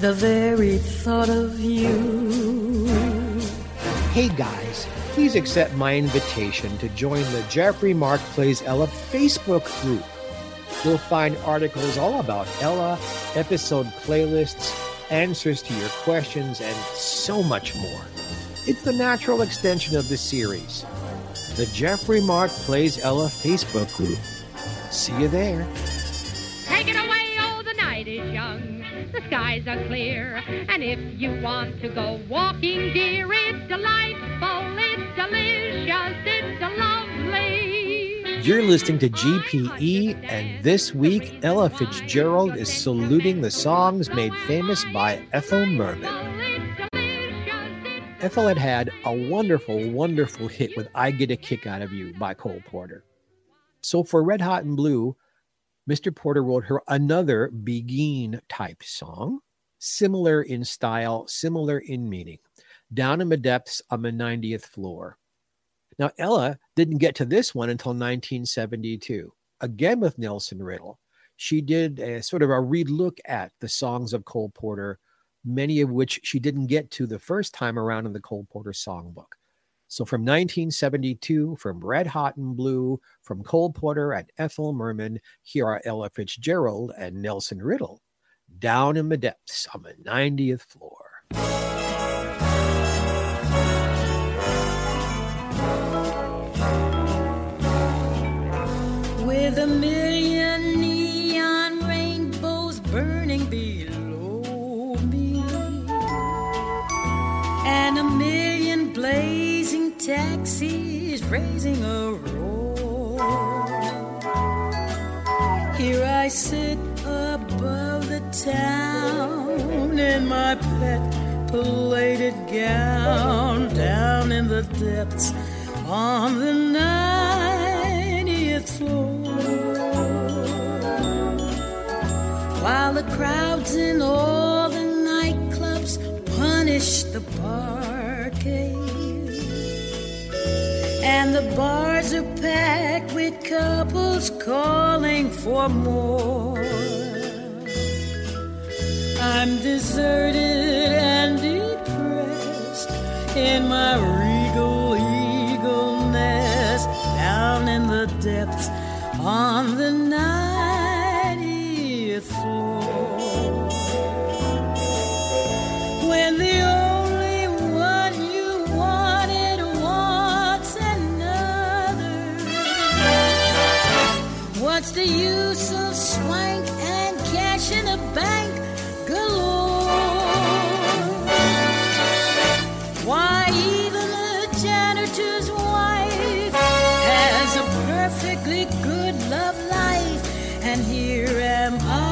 the very thought of you. Hey guys, please accept my invitation to join the Jeffrey Mark Plays Ella Facebook group. You'll find articles all about Ella, episode playlists, answers to your questions, and so much more. It's the natural extension of the series. The Jeffrey Mark Plays Ella Facebook group. See you there. The skies are clear. And if you want to go walking, dear, it's delightful, it's delicious, it's lovely. You're listening to GPE, and this week, Ella Fitzgerald is saluting the songs made famous by Ethel Merman. Ethel had had a wonderful, wonderful hit with I Get a Kick Out of You by Cole Porter. So for Red Hot and Blue, Mr. Porter wrote her another Begin type song, similar in style, similar in meaning, Down in the Depths on the 90th Floor. Now, Ella didn't get to this one until 1972. Again with Nelson Riddle, she did a sort of a relook at the songs of Cole Porter, many of which she didn't get to the first time around in the Cole Porter songbook. So from 1972, from Red Hot and Blue, from Cole Porter and Ethel Merman, here are Ella Fitzgerald and Nelson Riddle, Down in the Depths on the 90th floor. Raising a roar. Here I sit above the town in my pet plated gown, down in the depths on the 90th floor. While the crowds in all the nightclubs punish the parquet. And the bars are packed with couples calling for more. I'm deserted good love life, and here am I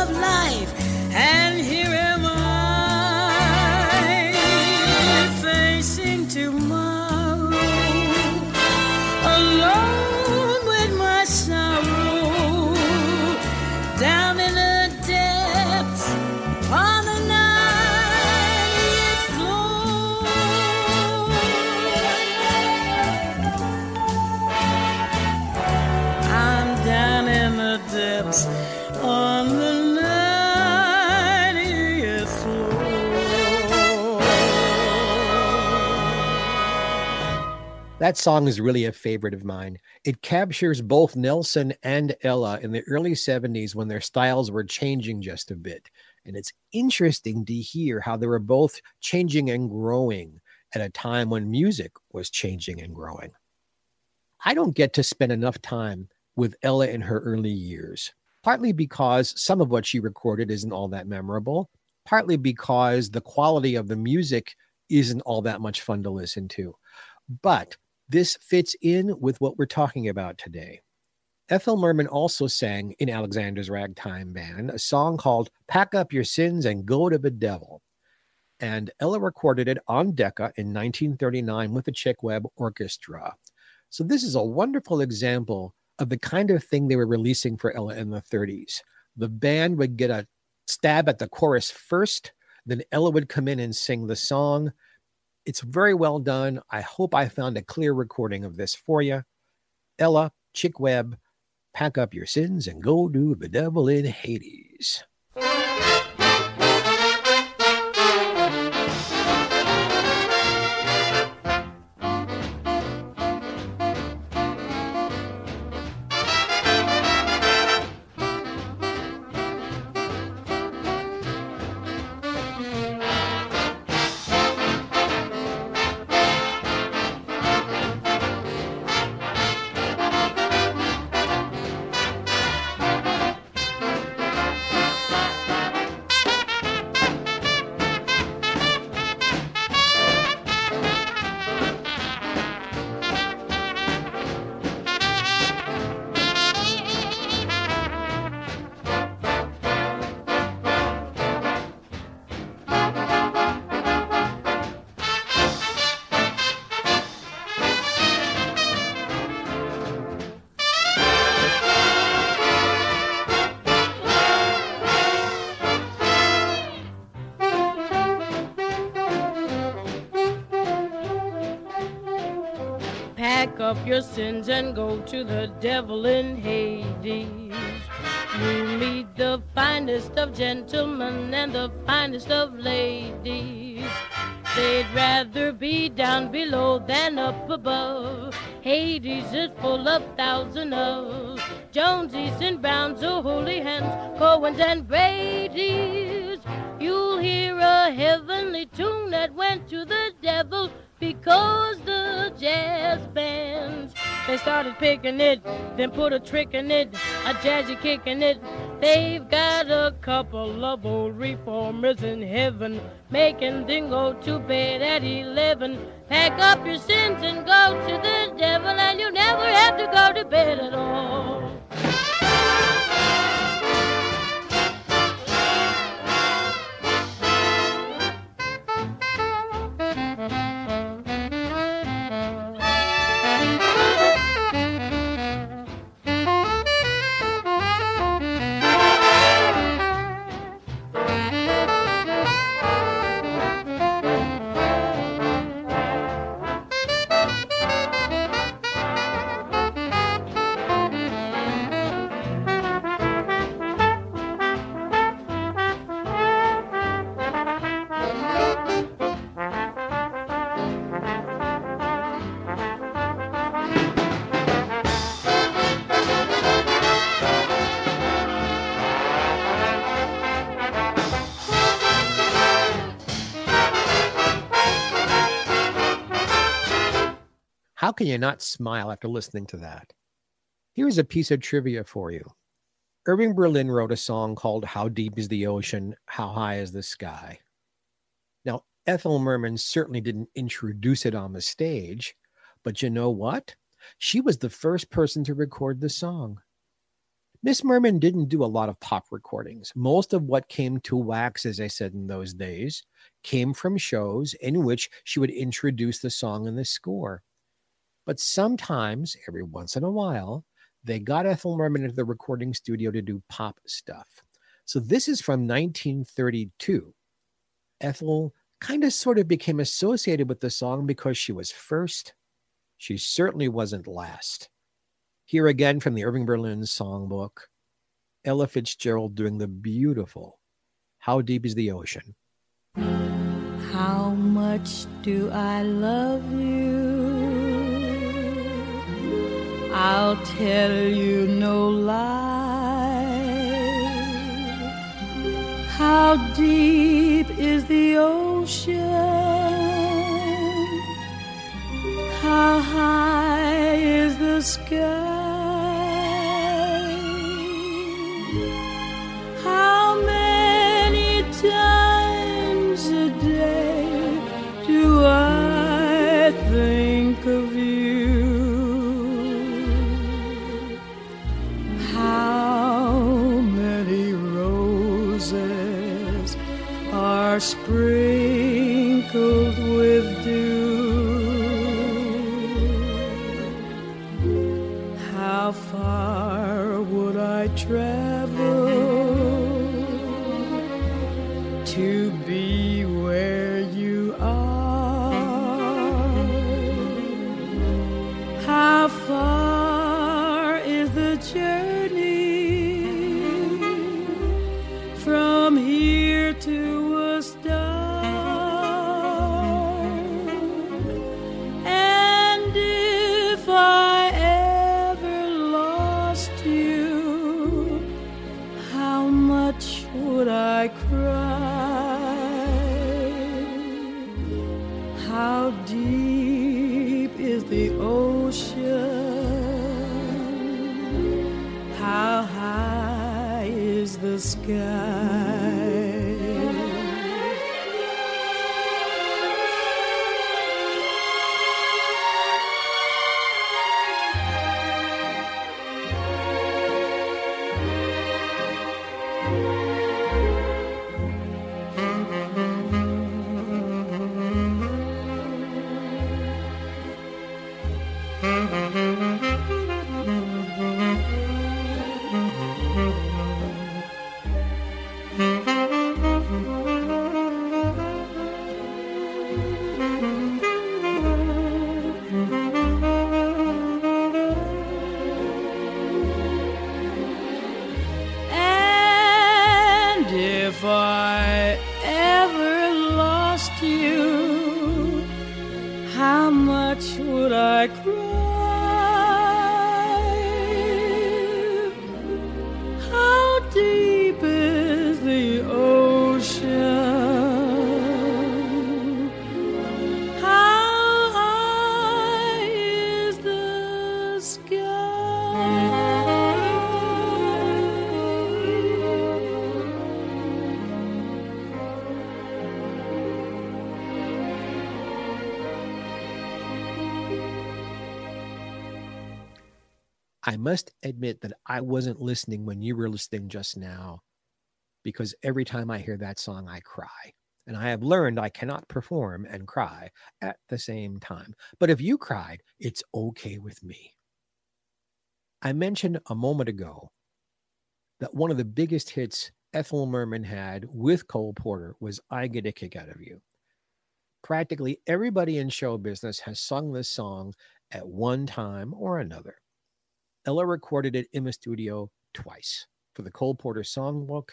love life, and That song is really a favorite of mine. It captures both Nelson and Ella in the early 70s when their styles were changing just a bit. And it's interesting to hear how they were both changing and growing at a time when music was changing and growing. I don't get to spend enough time with Ella in her early years, partly because some of what she recorded isn't all that memorable, partly because the quality of the music isn't all that much fun to listen to. But this fits in with what we're talking about today. Ethel Merman also sang in Alexander's Ragtime Band a song called Pack Up Your Sins and Go to the Devil. And Ella recorded it on Decca in 1939 with the Chick Webb Orchestra. So, this is a wonderful example of the kind of thing they were releasing for Ella in the 30s. The band would get a stab at the chorus first, then Ella would come in and sing the song. It's very well done. I hope I found a clear recording of this for you. Ella, Chick Webb, pack up your sins and go do the devil in Hades. Your sins and go to the devil in Hades. You meet the finest of gentlemen and the finest of ladies. They'd rather be down below than up above. Hades is full of thousands of Jonesies and Browns, oh holy hands, Cohens and Brady's. You'll hear a heavenly tune that went to the devil because the jazz bands they started picking it, then put a trick in it, a jazzy kick in it. They've got a couple of old reformers in heaven, making them go to bed at eleven. Pack up your sins and go to the devil, and you never have to go to bed at all. Can you not smile after listening to that? Here's a piece of trivia for you. Irving Berlin wrote a song called How Deep is the Ocean? How High is the Sky? Now, Ethel Merman certainly didn't introduce it on the stage, but you know what? She was the first person to record the song. Miss Merman didn't do a lot of pop recordings. Most of what came to wax, as I said in those days, came from shows in which she would introduce the song and the score. But sometimes, every once in a while, they got Ethel Merman into the recording studio to do pop stuff. So this is from 1932. Ethel kind of sort of became associated with the song because she was first. She certainly wasn't last. Here again from the Irving Berlin songbook, Ella Fitzgerald doing the beautiful How Deep is the Ocean? How much do I love you? I'll tell you no lie. How deep is the ocean? How high is the sky? Sprinkled with dew. I must admit that I wasn't listening when you were listening just now because every time I hear that song, I cry. And I have learned I cannot perform and cry at the same time. But if you cried, it's okay with me. I mentioned a moment ago that one of the biggest hits Ethel Merman had with Cole Porter was I Get a Kick Out of You. Practically everybody in show business has sung this song at one time or another. Ella recorded it in the studio twice for the Cole Porter songbook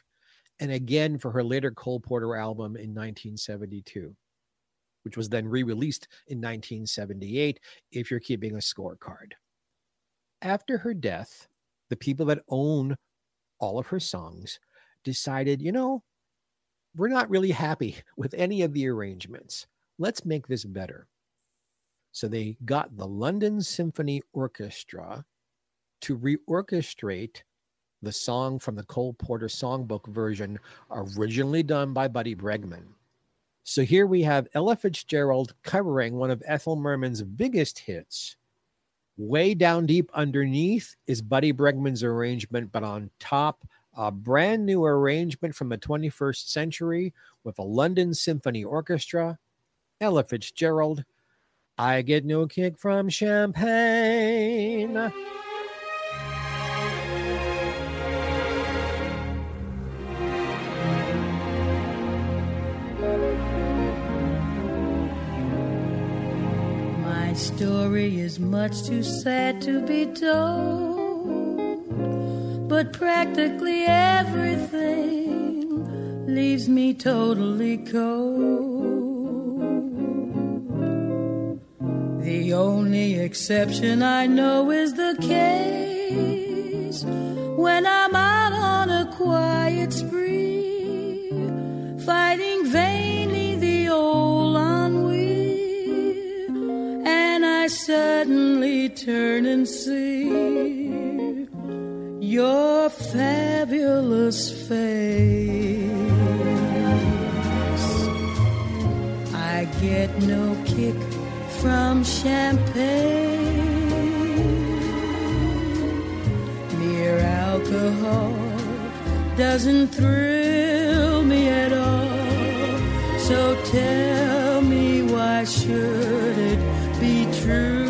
and again for her later Cole Porter album in 1972, which was then re released in 1978 if you're keeping a scorecard. After her death, the people that own all of her songs decided, you know, we're not really happy with any of the arrangements. Let's make this better. So they got the London Symphony Orchestra to reorchestrate the song from the Cole Porter songbook version, originally done by Buddy Bregman. So here we have Ella Fitzgerald covering one of Ethel Merman's biggest hits. Way down deep underneath is Buddy Bregman's arrangement, but on top, a brand new arrangement from the 21st century with a London Symphony Orchestra, Ella Fitzgerald. I get no kick from champagne. Story is much too sad to be told, but practically everything leaves me totally cold. The only exception I know is the case when I'm out on a quiet spree, turn and see your fabulous face. I get no kick from champagne. Mere alcohol doesn't thrill me at all. So tell me why should it be true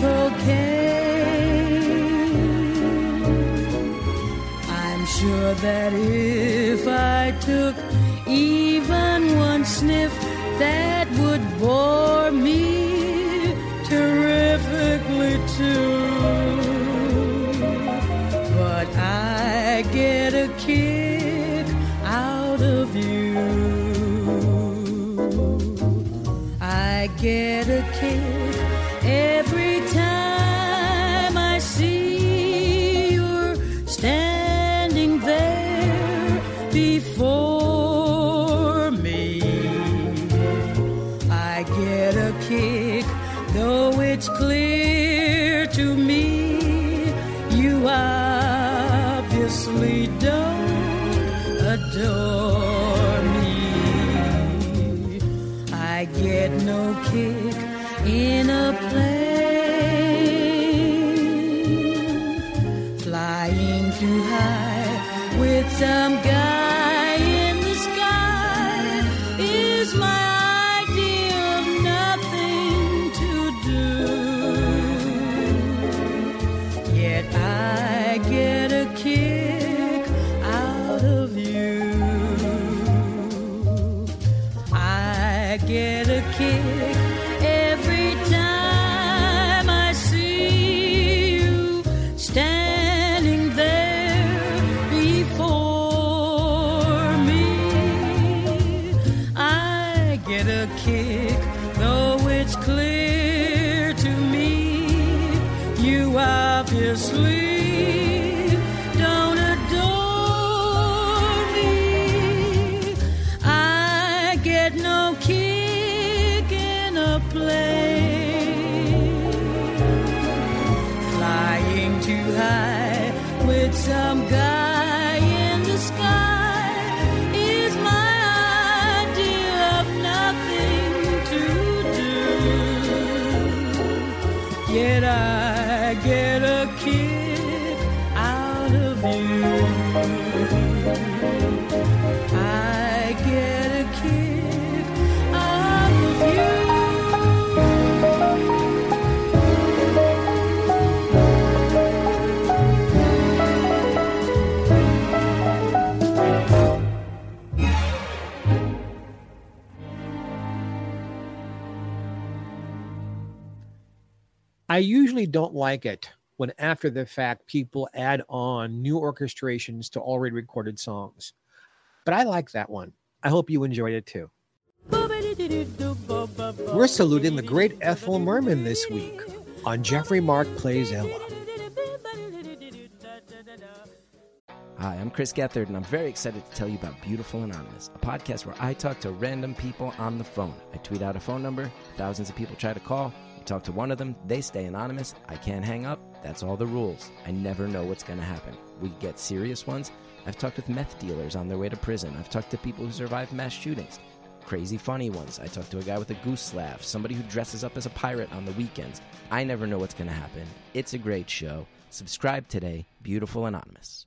cocaine. I'm sure that if I took even one sniff, that would bore me terrifically too. But I get a kick out of you. I get a in a plane, flying too high with some guy Yet I get a kick usually don't like it when after the fact people add on new orchestrations to already recorded songs. But I like that one. I hope you enjoyed it too. We're saluting the great Ethel Merman this week on Jeffrey Mark Plays Ella. Hi, I'm Chris Gethard, and I'm very excited to tell you about Beautiful Anonymous, a podcast where I talk to random people on the phone. I tweet out a phone number, thousands of people try to call. Talk to one of them, they stay anonymous. I can't hang up. That's all the rules. I never know what's going to happen. We get serious ones. I've talked with meth dealers on their way to prison. I've talked to people who survived mass shootings. Crazy funny ones. I talked to a guy with a goose laugh, somebody who dresses up as a pirate on the weekends. I never know what's going to happen. It's a great show. Subscribe today, Beautiful Anonymous.